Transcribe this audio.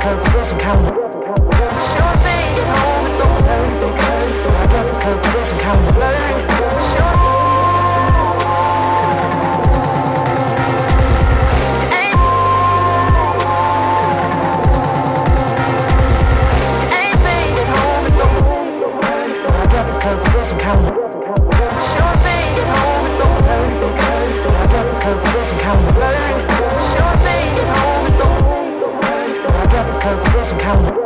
cause it doesn't count. Sure thing, home is so perfect. I guess it's cause it doesn't count. cause the girls are counting.